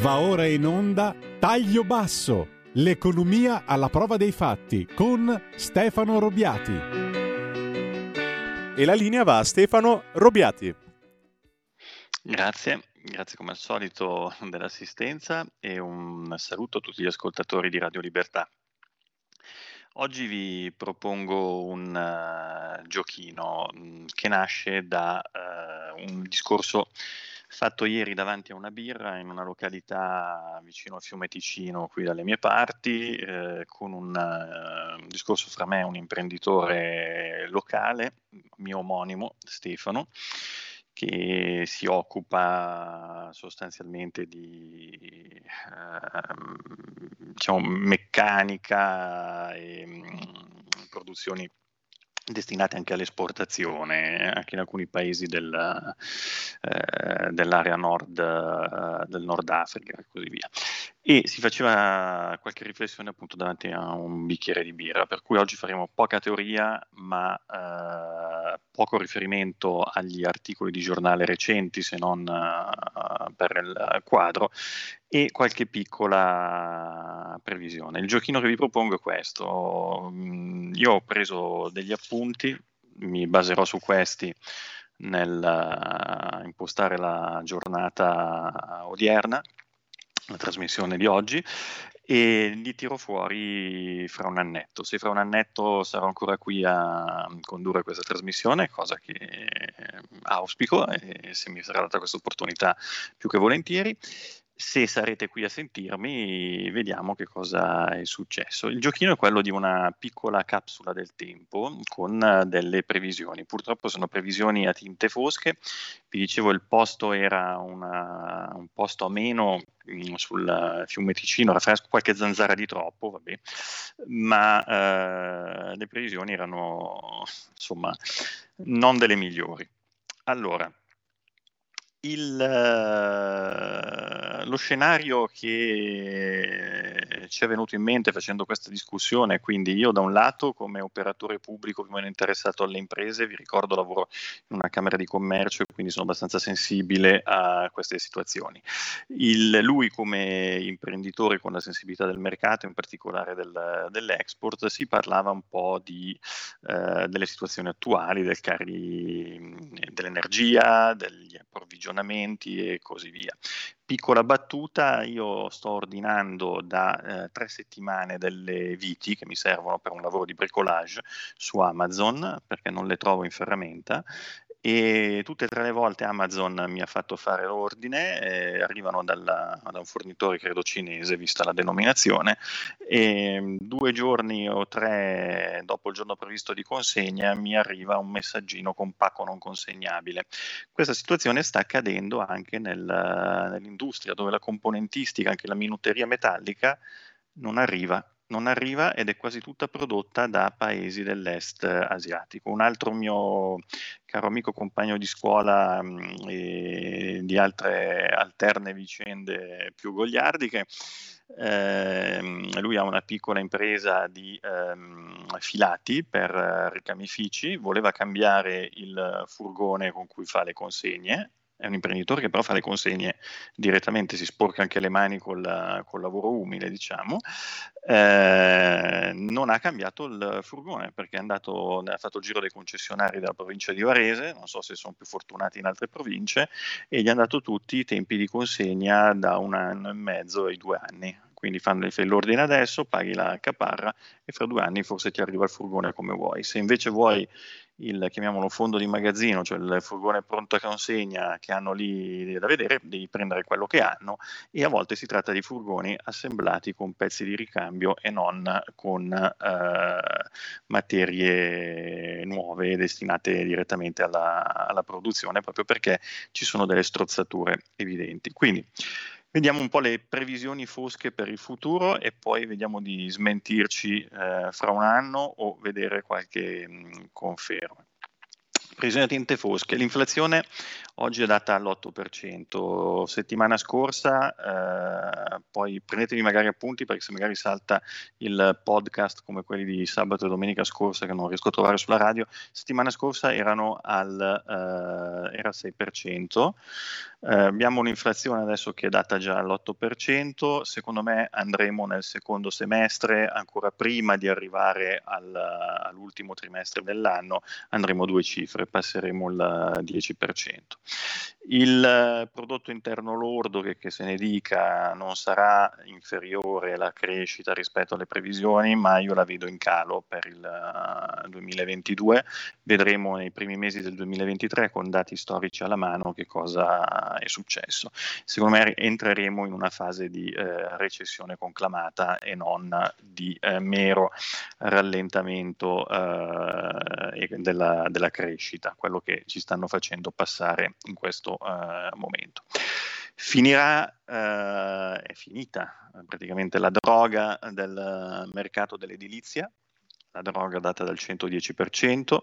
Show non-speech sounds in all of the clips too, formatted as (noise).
Va ora in onda Taglio Basso, l'economia alla prova dei fatti con Stefano Robiati. E la linea va a Stefano Robiati. Grazie, grazie come al solito dell'assistenza e un saluto a tutti gli ascoltatori di Radio Libertà. Oggi vi propongo un uh, giochino mh, che nasce da uh, un discorso fatto ieri davanti a una birra in una località vicino al fiume Ticino, qui dalle mie parti, eh, con un, uh, discorso fra me e un imprenditore locale, mio omonimo, Stefano, che si occupa sostanzialmente di eh, diciamo, meccanica e mh, produzioni destinate anche all'esportazione, anche in alcuni paesi del, eh, dell'area nord, eh, del Nord Africa e così via. E si faceva qualche riflessione appunto davanti a un bicchiere di birra, per cui oggi faremo poca teoria, ma eh, poco riferimento agli articoli di giornale recenti, se non eh, per il quadro, e qualche piccola previsione. Il giochino che vi propongo è questo. Mm, io ho preso degli appunti, mi baserò su questi nel uh, impostare la giornata odierna, la trasmissione di oggi, e li tiro fuori fra un annetto. Se fra un annetto sarò ancora qui a condurre questa trasmissione, cosa che auspico, e se mi sarà data questa opportunità più che volentieri, se sarete qui a sentirmi, vediamo che cosa è successo. Il giochino è quello di una piccola capsula del tempo con delle previsioni. Purtroppo sono previsioni a tinte fosche. Vi dicevo, il posto era una, un posto a meno mm, sul fiume Ticino, era fresco, qualche zanzara di troppo, vabbè, ma eh, le previsioni erano insomma non delle migliori. Allora, il, lo scenario che ci è venuto in mente facendo questa discussione, quindi io da un lato come operatore pubblico più o meno interessato alle imprese, vi ricordo lavoro in una Camera di Commercio e quindi sono abbastanza sensibile a queste situazioni. Il, lui come imprenditore con la sensibilità del mercato, in particolare del, dell'export, si parlava un po' di, eh, delle situazioni attuali, del cari, dell'energia, degli approvvigionamenti e così via. Piccola battuta, io sto ordinando da eh, tre settimane delle viti che mi servono per un lavoro di bricolage su Amazon perché non le trovo in ferramenta e tutte e tre le volte Amazon mi ha fatto fare l'ordine, eh, arrivano dalla, da un fornitore credo cinese, vista la denominazione, e mm, due giorni o tre dopo il giorno previsto di consegna mi arriva un messaggino con pacco non consegnabile. Questa situazione sta accadendo anche nel, nell'industria dove la componentistica, anche la minuteria metallica, non arriva non arriva ed è quasi tutta prodotta da paesi dell'est asiatico. Un altro mio caro amico compagno di scuola mh, e di altre alterne vicende più gogliardiche, eh, lui ha una piccola impresa di ehm, filati per ricamifici, voleva cambiare il furgone con cui fa le consegne è un imprenditore che però fa le consegne direttamente, si sporca anche le mani col, col lavoro umile, diciamo, eh, non ha cambiato il furgone perché è andato, ha fatto il giro dei concessionari della provincia di Varese, non so se sono più fortunati in altre province, e gli hanno dato tutti i tempi di consegna da un anno e mezzo ai due anni. Quindi fanno, fai l'ordine adesso, paghi la caparra e fra due anni forse ti arriva il furgone come vuoi. Se invece vuoi il chiamiamolo fondo di magazzino, cioè il furgone pronto a consegna che hanno lì da vedere, devi prendere quello che hanno e a volte si tratta di furgoni assemblati con pezzi di ricambio e non con eh, materie nuove destinate direttamente alla, alla produzione, proprio perché ci sono delle strozzature evidenti. Quindi Vediamo un po' le previsioni fosche per il futuro e poi vediamo di smentirci eh, fra un anno o vedere qualche mh, conferma. Previsioni tinte fosche. L'inflazione oggi è data all'8%. Settimana scorsa, eh, poi prendetevi magari appunti perché se magari salta il podcast come quelli di sabato e domenica scorsa che non riesco a trovare sulla radio, settimana scorsa erano al, eh, era 6%. Eh, abbiamo un'inflazione adesso che è data già all'8%, secondo me andremo nel secondo semestre, ancora prima di arrivare al, all'ultimo trimestre dell'anno, andremo a due cifre, passeremo il 10%. Il eh, prodotto interno lordo, che, che, se ne dica, non sarà inferiore alla crescita rispetto alle previsioni, ma io la vedo in calo per il uh, eh, 2022. Vedremo nei primi mesi del 2023, con dati storici alla mano, che cosa è successo. Secondo me entreremo in una fase di uh, recessione conclamata e non di uh, mero rallentamento della, della crescita, quello che ci stanno facendo passare in questo uh, momento. Finirà, uh, è finita praticamente la droga del mercato dell'edilizia, la droga data dal 110%,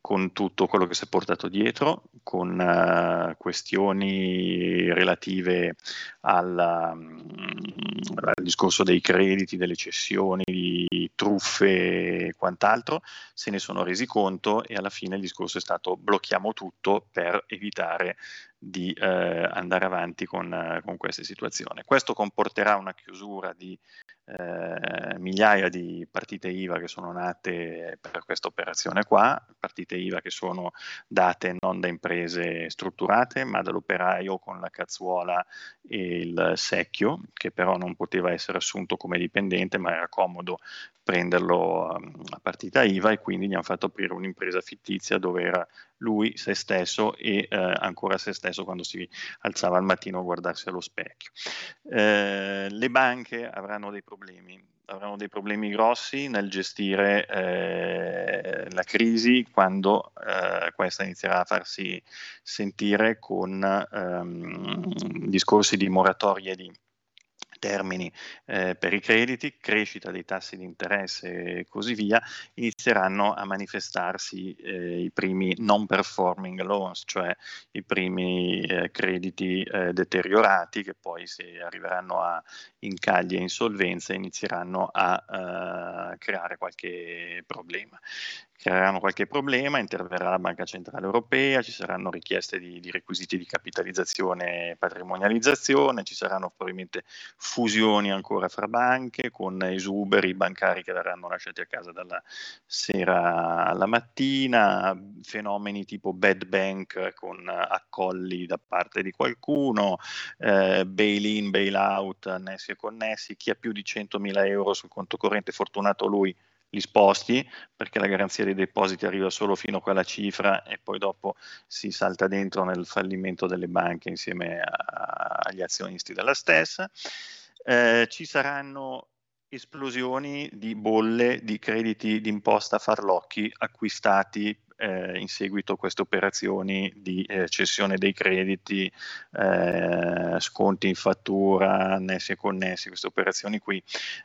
con tutto quello che si è portato dietro, con uh, questioni relative alla, um, al discorso dei crediti, delle cessioni, di truffe e quant'altro, se ne sono resi conto e alla fine il discorso è stato blocchiamo tutto per evitare di eh, andare avanti con, uh, con queste situazioni. Questo comporterà una chiusura di eh, migliaia di partite IVA che sono nate per questa operazione qua, partite IVA che sono date non da imprese strutturate ma dall'operaio con la cazzuola e il secchio che però non poteva essere assunto come dipendente ma era comodo prenderlo um, a partita IVA e quindi gli hanno fatto aprire un'impresa fittizia dove era lui, se stesso e eh, ancora se stesso quando si alzava al mattino a guardarsi allo specchio. Eh, le banche avranno dei problemi, avranno dei problemi grossi nel gestire eh, la crisi quando eh, questa inizierà a farsi sentire con ehm, discorsi di moratorie di termini eh, per i crediti, crescita dei tassi di interesse e così via, inizieranno a manifestarsi eh, i primi non performing loans, cioè i primi eh, crediti eh, deteriorati che poi se arriveranno a incagli e insolvenze inizieranno a eh, creare qualche problema creeranno qualche problema, interverrà la Banca Centrale Europea, ci saranno richieste di, di, requisiti di capitalizzazione e patrimonializzazione, ci saranno probabilmente fusioni ancora fra banche con esuberi bancari che verranno lasciati a casa dalla sera alla mattina, fenomeni tipo bad bank con accolli da parte di qualcuno, eh, bail-in, bail-out, annessi e connessi, chi ha più di 100.000 euro sul conto corrente, fortunato lui, li sposti perché la garanzia dei depositi arriva solo fino a quella cifra e poi dopo si salta dentro nel fallimento delle banche insieme a, agli azionisti della stessa. Eh, ci saranno esplosioni di bolle di crediti d'imposta farlocchi acquistati eh, in seguito a queste operazioni di eh, cessione dei crediti, eh, sconti in fattura, annessi e connessi, queste operazioni qui,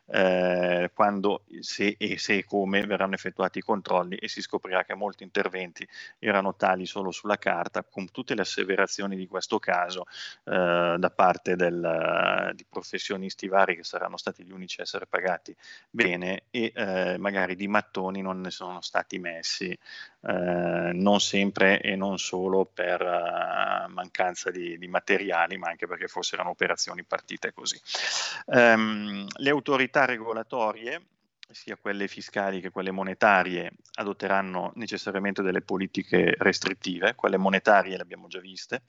eh, quando se e se come verranno effettuati i controlli e si scoprirà che molti interventi erano tali solo sulla carta, con tutte le asseverazioni di questo caso eh, da parte del, di professionisti vari che saranno stati gli unici a essere pagati bene e eh, magari di mattoni non ne sono stati messi eh, non sempre e non solo per uh, mancanza di, di, materiali, ma anche perché forse erano operazioni partite così. Um, le autorità regolatorie sia quelle fiscali che quelle monetarie adotteranno necessariamente delle politiche restrittive, quelle monetarie le abbiamo già viste,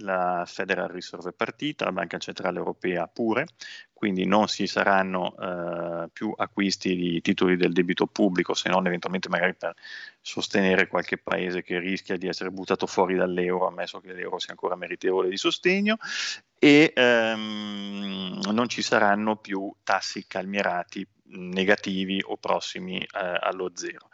la Federal Reserve è partita, la Banca Centrale Europea pure, quindi non ci saranno eh, più acquisti di titoli del debito pubblico, se non eventualmente magari per sostenere qualche paese che rischia di essere buttato fuori dall'euro, ammesso che l'euro sia ancora meritevole di sostegno, e ehm, non ci saranno più tassi calmierati negativi o prossimi eh, allo zero.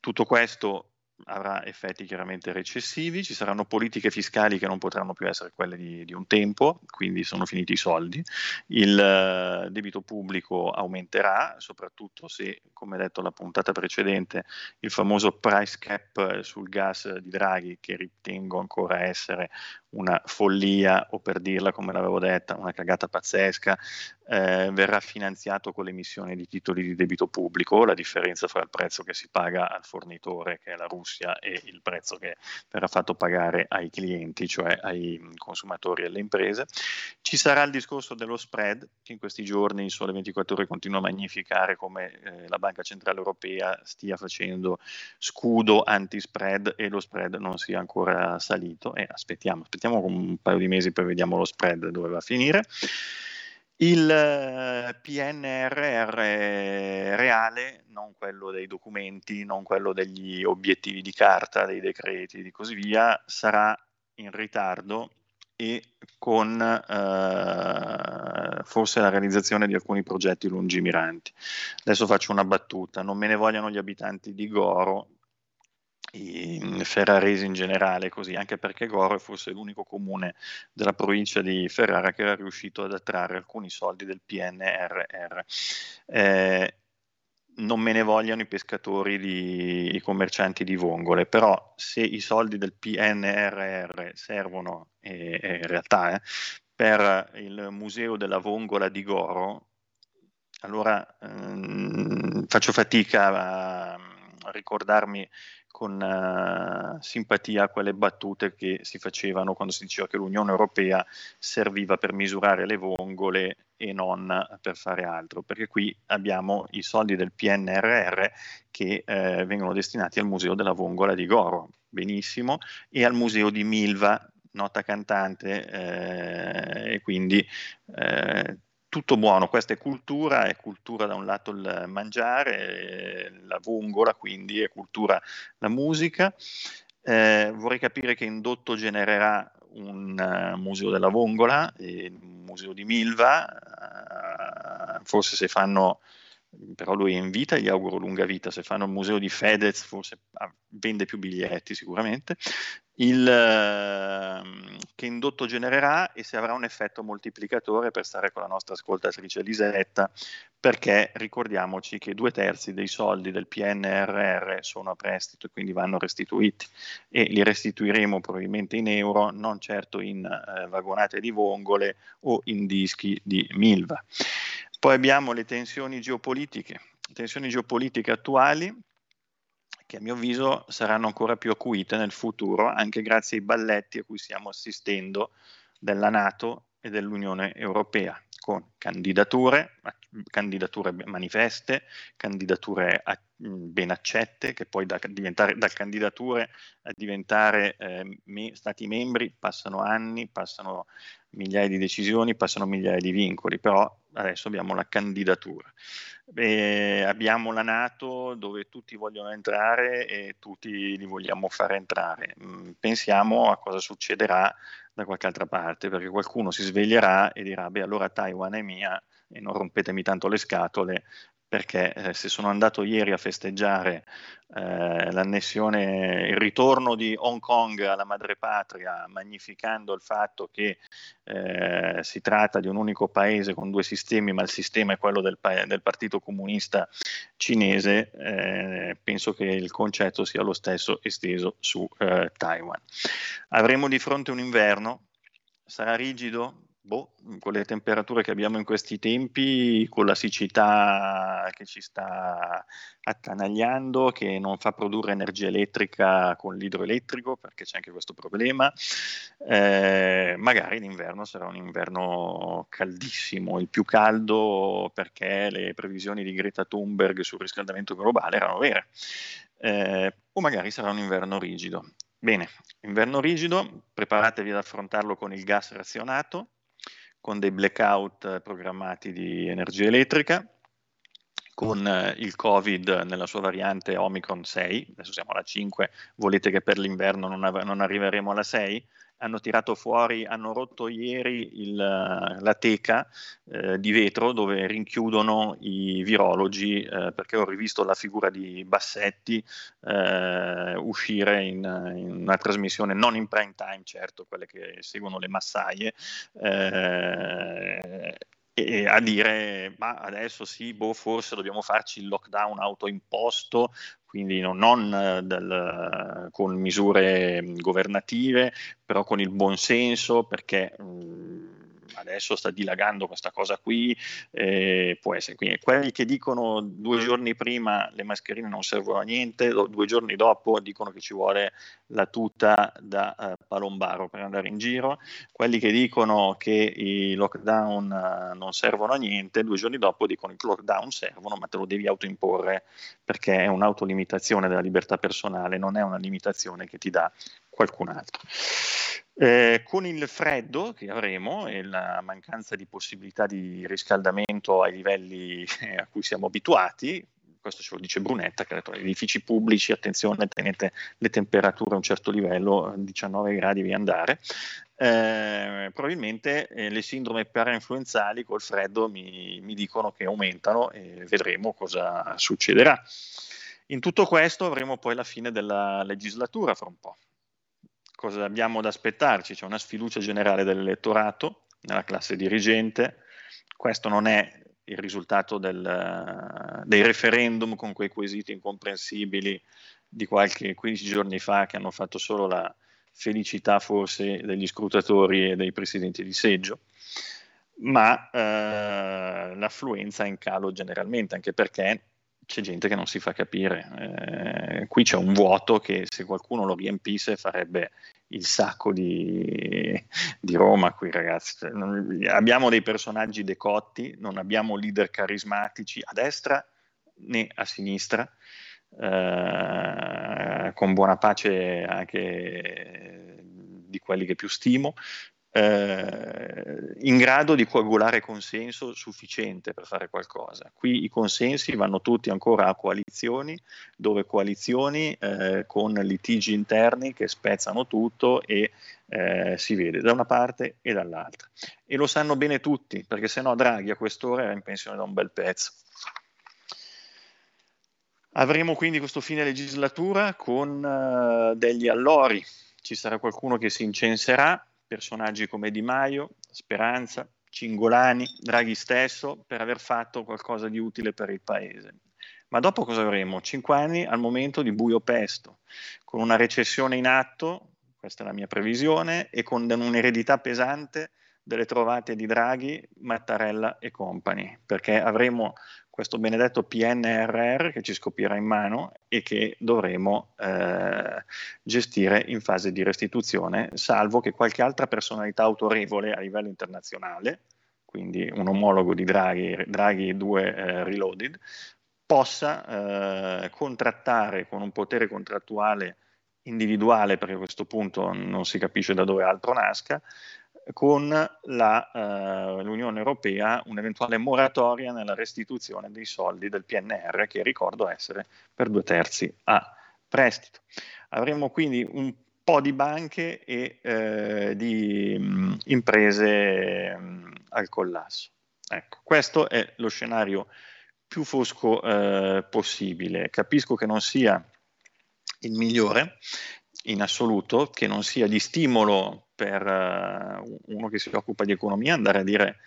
Tutto questo avrà effetti chiaramente recessivi, ci saranno politiche fiscali che non potranno più essere quelle di, di un tempo, quindi sono finiti i soldi, il uh, debito pubblico aumenterà, soprattutto se, come detto la puntata precedente, il famoso price cap sul gas di Draghi, che ritengo ancora essere una follia o per dirla come l'avevo detta, una cagata pazzesca, eh, verrà finanziato con l'emissione di titoli di debito pubblico, la differenza fra il prezzo che si paga al fornitore, che è la Russia, e il prezzo che verrà fatto pagare ai clienti, cioè ai consumatori e alle imprese. Ci sarà il discorso dello spread, che in questi giorni in Sole 24 Ore continua a magnificare come eh, la Banca Centrale Europea stia facendo scudo anti-spread e lo spread non sia ancora salito. E aspettiamo, aspettiamo un paio di mesi poi vediamo lo spread dove va a finire. Il eh, PNRR reale, non quello dei documenti, non quello degli obiettivi di carta, dei decreti e così via, sarà in ritardo e con eh, forse la realizzazione di alcuni progetti lungimiranti. Adesso faccio una battuta, non me ne vogliano gli abitanti di Goro, i ferraresi in generale, così, anche perché Goro è forse l'unico comune della provincia di Ferrara che era riuscito ad attrarre alcuni soldi del PNRR. Eh, non me ne vogliano i pescatori, di, i commercianti di vongole, però se i soldi del PNRR servono, eh, in realtà, eh, per il museo della vongola di Goro, allora ehm, faccio fatica a ricordarmi con uh, simpatia quelle battute che si facevano quando si diceva che l'Unione Europea serviva per misurare le vongole e non per fare altro, perché qui abbiamo i soldi del PNRR che eh, vengono destinati al Museo della Vongola di Goro, benissimo, e al Museo di Milva, nota cantante, eh, e quindi eh, tutto buono, questa è cultura, è cultura da un lato il mangiare, la vongola quindi è cultura la musica. Eh, vorrei capire che indotto genererà un uh, museo della vongola, un museo di Milva, uh, forse se fanno però lui è in vita, gli auguro lunga vita, se fanno il museo di Fedez forse ah, vende più biglietti sicuramente, il, uh, che indotto genererà e se avrà un effetto moltiplicatore per stare con la nostra ascoltatrice Elisetta, perché ricordiamoci che due terzi dei soldi del PNRR sono a prestito e quindi vanno restituiti e li restituiremo probabilmente in euro, non certo in uh, vagonate di vongole o in dischi di Milva. Poi abbiamo le tensioni geopolitiche, tensioni geopolitiche attuali che a mio avviso saranno ancora più acuite nel futuro, anche grazie ai balletti a cui stiamo assistendo della Nato e dell'Unione Europea, con candidature, candidature manifeste, candidature ben accette, che poi da, da candidature a diventare eh, me, stati membri passano anni, passano migliaia di decisioni, passano migliaia di vincoli, però adesso abbiamo la candidatura. E abbiamo la Nato dove tutti vogliono entrare e tutti li vogliamo fare entrare. Mm, pensiamo a cosa succederà da qualche altra parte, perché qualcuno si sveglierà e dirà, beh allora Taiwan è mia e non rompetemi tanto le scatole, perché eh, se sono andato ieri a festeggiare eh, l'annessione, il ritorno di Hong Kong alla madrepatria, magnificando il fatto che eh, si tratta di un unico paese con due sistemi, ma il sistema è quello del, del Partito Comunista Cinese, eh, penso che il concetto sia lo stesso esteso su eh, Taiwan. Avremo di fronte un inverno, sarà rigido, Boh, con le temperature che abbiamo in questi tempi, con la siccità che ci sta attanagliando, che non fa produrre energia elettrica con l'idroelettrico, perché c'è anche questo problema, eh, magari l'inverno sarà un inverno caldissimo, il più caldo perché le previsioni di Greta Thunberg sul riscaldamento globale erano vere, eh, o magari sarà un inverno rigido. Bene, inverno rigido, preparatevi ad affrontarlo con il gas razionato con dei blackout programmati di energia elettrica, con eh, il Covid nella sua variante Omicron 6, adesso siamo alla 5, volete che per l'inverno non, av- non arriveremo alla 6? Hanno tirato fuori, hanno rotto ieri il, la teca eh, di vetro dove rinchiudono i virologi, eh, perché ho rivisto la figura di Bassetti eh, uscire in, in, una trasmissione non in prime time, certo, quelle che seguono le massaie eh, e a dire ma adesso sì, boh, forse dobbiamo farci il lockdown autoimposto, quindi non, non del, con misure governative, però con il buon senso, perché mh, adesso sta dilagando questa cosa qui, eh, può essere. Quindi quelli che dicono due giorni prima le mascherine non servono a niente, due giorni dopo dicono che ci vuole la tuta da uh, palombaro per andare in giro, quelli che dicono che i lockdown uh, non servono a niente, due giorni dopo dicono che i lockdown servono, ma te lo devi autoimporre perché è un'autolimitazione della libertà personale, non è una limitazione che ti dà qualcun altro. Eh, con il freddo che avremo e la mancanza di possibilità di riscaldamento ai livelli eh, a cui siamo abituati, questo ce lo dice Brunetta, che ha detto edifici pubblici, attenzione, tenete le temperature a un certo livello, 19 gradi vi andare, eh, probabilmente eh, le sindrome parainfluenzali col freddo mi, mi dicono che aumentano e vedremo cosa succederà. In tutto questo avremo poi la fine della legislatura fra un po' cosa abbiamo da aspettarci? C'è una sfiducia generale dell'elettorato nella classe dirigente, questo non è il risultato del, dei referendum con quei quesiti incomprensibili di qualche 15 giorni fa che hanno fatto solo la felicità forse degli scrutatori e dei presidenti di seggio, ma eh, l'affluenza è in calo generalmente, anche perché c'è gente che non si fa capire. Qui c'è un vuoto che se qualcuno lo riempisse farebbe il sacco di, di Roma qui ragazzi. Cioè, non, abbiamo dei personaggi decotti, non abbiamo leader carismatici a destra né a sinistra, eh, con buona pace anche di quelli che più stimo, eh, in grado di coagulare consenso sufficiente per fare qualcosa. Qui i consensi vanno tutti ancora a coalizioni, dove coalizioni eh, con litigi interni che spezzano tutto e eh, si vede da una parte e dall'altra. E lo sanno bene tutti, perché se no Draghi a quest'ora era in pensione da un bel pezzo. Avremo quindi questo fine legislatura con uh, degli allori, ci sarà qualcuno che si incenserà, personaggi come Di Maio, Speranza, Cingolani, Draghi stesso, per aver fatto qualcosa di utile per il Paese. Ma dopo cosa avremo? Cinque anni al momento di buio pesto, con una recessione in atto, questa è la mia previsione, e con un'eredità pesante delle trovate di Draghi, Mattarella e compagni, perché avremo questo benedetto PNRR che ci scoprirà in mano e che dovremo eh, gestire in fase di restituzione, salvo che qualche altra personalità autorevole a livello internazionale, quindi un omologo di Draghi, Draghi 2 eh, Reloaded, possa eh, contrattare con un potere contrattuale individuale, perché a questo punto non si capisce da dove altro nasca, con la, uh, l'Unione Europea un'eventuale moratoria nella restituzione dei soldi del PNR, che ricordo essere per due terzi a prestito. Avremo quindi un po' di banche e eh, di mh, imprese mh, al collasso. Ecco, questo è lo scenario più fosco eh, possibile. Capisco che non sia il migliore in assoluto, che non sia di stimolo per uh, uno che si occupa di economia andare a dire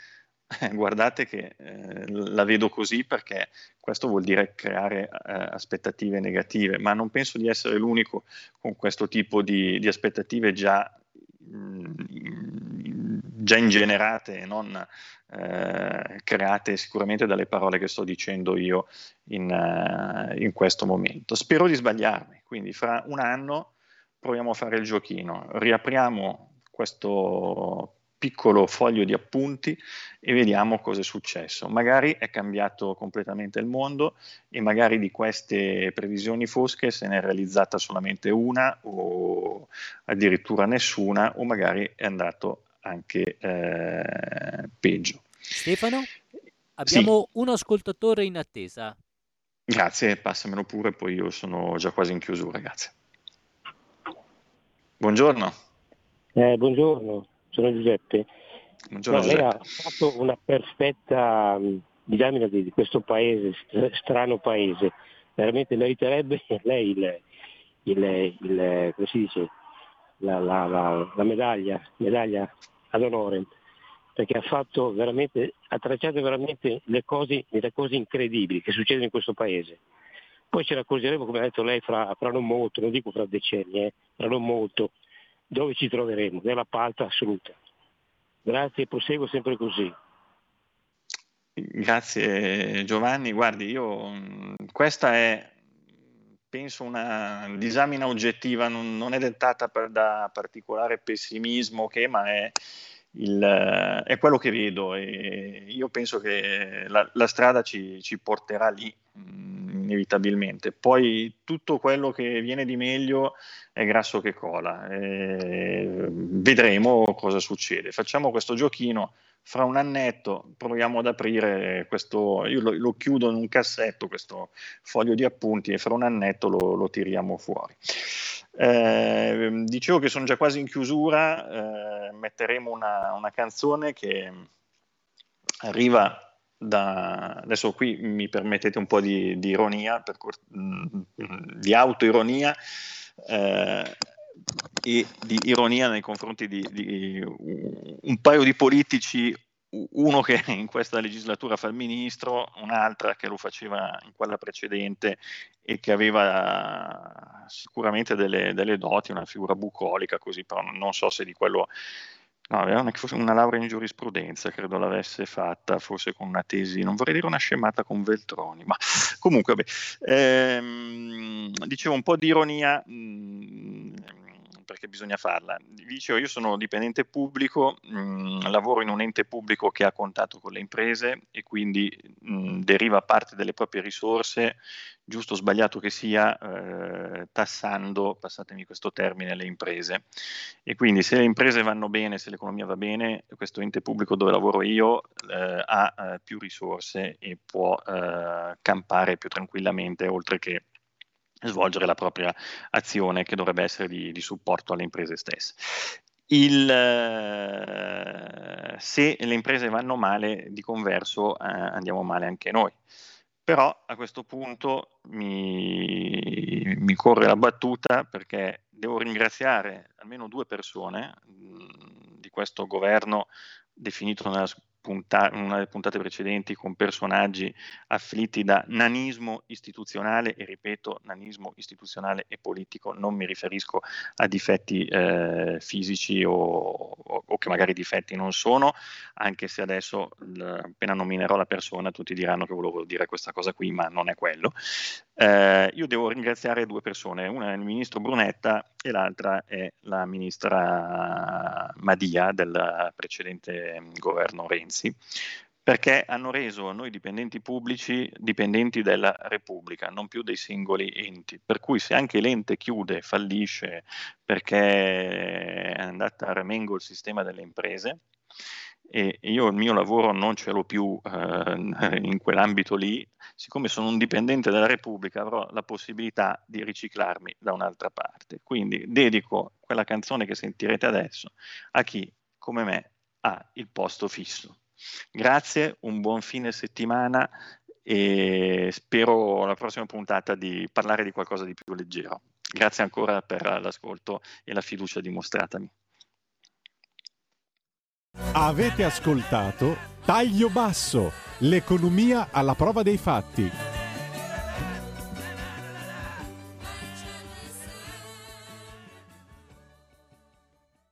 eh, guardate che eh, la vedo così perché questo vuol dire creare eh, aspettative negative, ma non penso di essere l'unico con questo tipo di, di aspettative già, mh, mm, già ingenerate e non eh, create sicuramente dalle parole che sto dicendo io in, uh, in questo momento. Spero di sbagliarmi, quindi fra un anno proviamo a fare il giochino, riapriamo questo piccolo foglio di appunti e vediamo cosa è successo. Magari è cambiato completamente il mondo e magari di queste previsioni fosche se ne è realizzata solamente una o addirittura nessuna o magari è andato anche eh, peggio. Stefano, abbiamo sì. un ascoltatore in attesa. Grazie, passamelo pure, poi io sono già quasi in chiusura, grazie. Buongiorno. Eh, buongiorno, sono Giuseppe. Buongiorno, no, Giuseppe. Lei ha fatto una perfetta mh, disamina di, questo paese, st- strano paese. Veramente meriterebbe (laughs) lei il, il, il come si dice, la, la, la, la medaglia, medaglia ad onore, perché ha fatto veramente, ha tracciato veramente le cose, le cose incredibili che succedono in questo paese. Poi ce ne accorgeremo, come ha detto lei, fra, fra non molto, non dico fra decenni, eh, fra non molto, dove ci troveremo, nella palta assoluta. Grazie, proseguo sempre così. Grazie Giovanni, guardi, io questa è penso una disamina oggettiva, non, non è dettata per, da particolare pessimismo, che, ma è, il, è, quello che vedo e io penso che la, la strada ci, ci, porterà lì inevitabilmente. Poi tutto quello che viene di meglio è grasso che cola. E vedremo cosa succede. Facciamo questo giochino fra un annetto proviamo ad aprire questo, io lo, lo, chiudo in un cassetto, questo foglio di appunti e fra un annetto lo, lo tiriamo fuori. Eh, dicevo che sono già quasi in chiusura, eh, metteremo una, una, canzone che arriva da, adesso qui mi permettete un po' di, di ironia, per, di autoironia. Eh, e di ironia nei confronti di, di, un paio di politici, uno che (laughs) in questa legislatura fa il ministro, un'altra che lo faceva in quella precedente e che aveva sicuramente delle, delle doti, una figura bucolica, così, però non so se di quello No, aveva una, una, laurea in giurisprudenza, credo l'avesse fatta, forse con una tesi, non vorrei dire una scemata con Veltroni, ma comunque, vabbè. Ehm, dicevo un po' di ironia, mh, mm, perché bisogna farla. Dicevo, io sono dipendente pubblico, mh, lavoro in un ente pubblico che ha contatto con le imprese e quindi mh, deriva parte delle proprie risorse, giusto o sbagliato che sia, eh, tassando, passatemi questo termine, le imprese. E quindi se le imprese vanno bene, se l'economia va bene, questo ente pubblico dove lavoro io eh, ha eh, più risorse e può eh, campare più tranquillamente, oltre che svolgere la propria azione che dovrebbe essere di, di supporto alle imprese stesse. Il, eh, se le imprese vanno male, di converso eh, andiamo male anche noi. Però a questo punto mi, mi, corre la battuta perché devo ringraziare almeno due persone mh, di questo governo definito nella punta- una delle puntate precedenti con personaggi afflitti da nanismo istituzionale e ripeto nanismo istituzionale e politico, non mi riferisco a difetti eh, fisici o, o, o, che magari difetti non sono, anche se adesso appena nominerò la persona tutti diranno che volevo dire questa cosa qui, ma non è quello. Eh, io devo ringraziare due persone, una è il ministro Brunetta e l'altra è la ministra Madia del precedente governo Renzi, perché hanno reso noi dipendenti pubblici dipendenti della Repubblica, non più dei singoli enti. Per cui se anche l'ente chiude, fallisce perché è andata a remengo il sistema delle imprese, e io il mio lavoro non ce l'ho più eh, in quell'ambito lì, siccome sono un dipendente della Repubblica avrò la possibilità di riciclarmi da un'altra parte. Quindi dedico quella canzone che sentirete adesso a chi come me ha il posto fisso. Grazie, un buon fine settimana e spero alla prossima puntata di parlare di qualcosa di più leggero. Grazie ancora per l'ascolto e la fiducia dimostratami. Avete ascoltato Taglio Basso, l'economia alla prova dei fatti